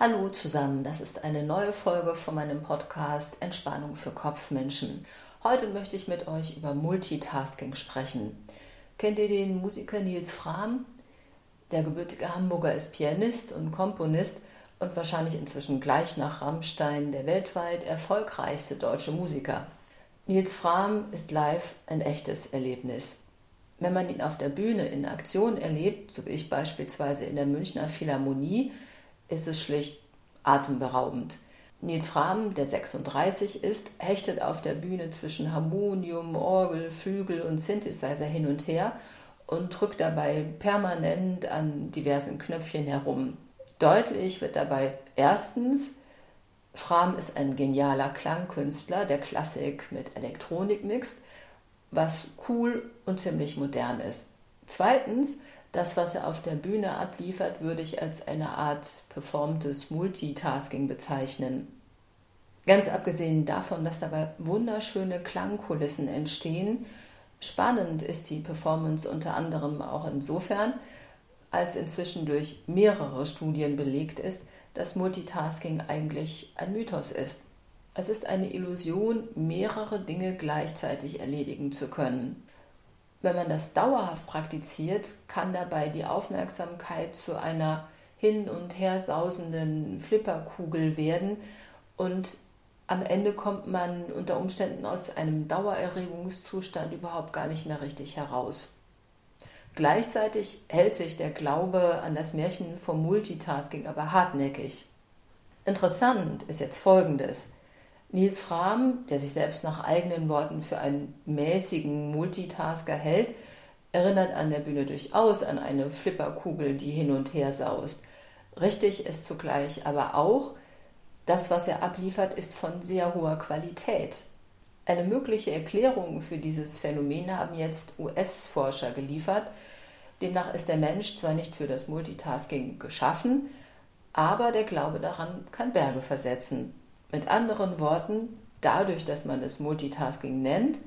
Hallo zusammen, das ist eine neue Folge von meinem Podcast Entspannung für Kopfmenschen. Heute möchte ich mit euch über Multitasking sprechen. Kennt ihr den Musiker Nils Frahm? Der gebürtige Hamburger ist Pianist und Komponist und wahrscheinlich inzwischen gleich nach Rammstein der weltweit erfolgreichste deutsche Musiker. Nils Frahm ist live ein echtes Erlebnis. Wenn man ihn auf der Bühne in Aktion erlebt, so wie ich beispielsweise in der Münchner Philharmonie, ist es schlicht atemberaubend. Nils Frahm, der 36 ist, hechtet auf der Bühne zwischen Harmonium, Orgel, Flügel und Synthesizer hin und her und drückt dabei permanent an diversen Knöpfchen herum. Deutlich wird dabei erstens, Frahm ist ein genialer Klangkünstler, der Klassik mit Elektronik mixt, was cool und ziemlich modern ist. Zweitens, das, was er auf der Bühne abliefert, würde ich als eine Art performtes Multitasking bezeichnen. Ganz abgesehen davon, dass dabei wunderschöne Klangkulissen entstehen, spannend ist die Performance unter anderem auch insofern, als inzwischen durch mehrere Studien belegt ist, dass Multitasking eigentlich ein Mythos ist. Es ist eine Illusion, mehrere Dinge gleichzeitig erledigen zu können. Wenn man das dauerhaft praktiziert, kann dabei die Aufmerksamkeit zu einer hin und her sausenden Flipperkugel werden und am Ende kommt man unter Umständen aus einem Dauererregungszustand überhaupt gar nicht mehr richtig heraus. Gleichzeitig hält sich der Glaube an das Märchen vom Multitasking aber hartnäckig. Interessant ist jetzt Folgendes. Nils Frahm, der sich selbst nach eigenen Worten für einen mäßigen Multitasker hält, erinnert an der Bühne durchaus an eine Flipperkugel, die hin und her saust. Richtig ist zugleich aber auch, das, was er abliefert, ist von sehr hoher Qualität. Eine mögliche Erklärung für dieses Phänomen haben jetzt US-Forscher geliefert. Demnach ist der Mensch zwar nicht für das Multitasking geschaffen, aber der Glaube daran kann Berge versetzen. Mit anderen Worten, dadurch, dass man es Multitasking nennt,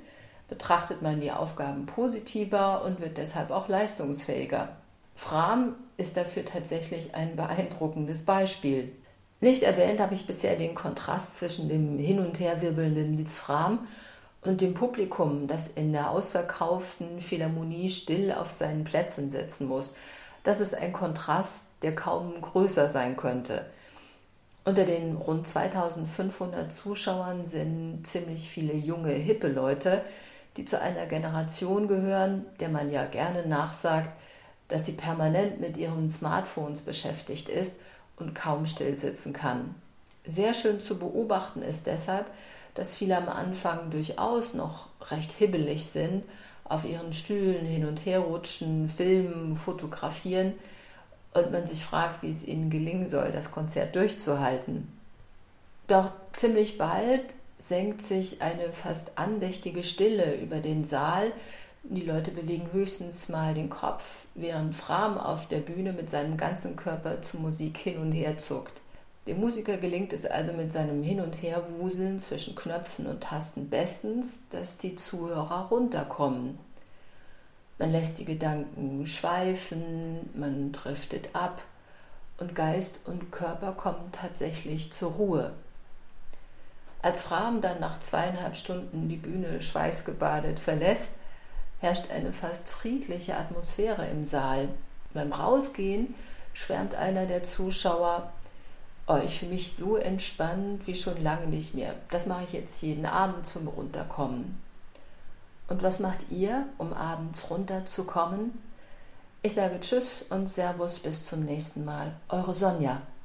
betrachtet man die Aufgaben positiver und wird deshalb auch leistungsfähiger. Fram ist dafür tatsächlich ein beeindruckendes Beispiel. Nicht erwähnt habe ich bisher den Kontrast zwischen dem hin und her wirbelnden Nils Fram und dem Publikum, das in der ausverkauften Philharmonie still auf seinen Plätzen sitzen muss. Das ist ein Kontrast, der kaum größer sein könnte. Unter den rund 2500 Zuschauern sind ziemlich viele junge, hippe Leute, die zu einer Generation gehören, der man ja gerne nachsagt, dass sie permanent mit ihren Smartphones beschäftigt ist und kaum still sitzen kann. Sehr schön zu beobachten ist deshalb, dass viele am Anfang durchaus noch recht hibbelig sind, auf ihren Stühlen hin und her rutschen, filmen, fotografieren, und man sich fragt, wie es ihnen gelingen soll, das Konzert durchzuhalten. Doch ziemlich bald senkt sich eine fast andächtige Stille über den Saal. Die Leute bewegen höchstens mal den Kopf, während Fram auf der Bühne mit seinem ganzen Körper zur Musik hin und her zuckt. Dem Musiker gelingt es also mit seinem Hin- und Herwuseln zwischen Knöpfen und Tasten bestens, dass die Zuhörer runterkommen. Man lässt die Gedanken schweifen, man driftet ab und Geist und Körper kommen tatsächlich zur Ruhe. Als Fram dann nach zweieinhalb Stunden die Bühne schweißgebadet verlässt, herrscht eine fast friedliche Atmosphäre im Saal. Beim Rausgehen schwärmt einer der Zuschauer, oh, ich fühle mich so entspannt wie schon lange nicht mehr. Das mache ich jetzt jeden Abend zum Runterkommen. Und was macht ihr, um abends runterzukommen? Ich sage Tschüss und Servus bis zum nächsten Mal. Eure Sonja.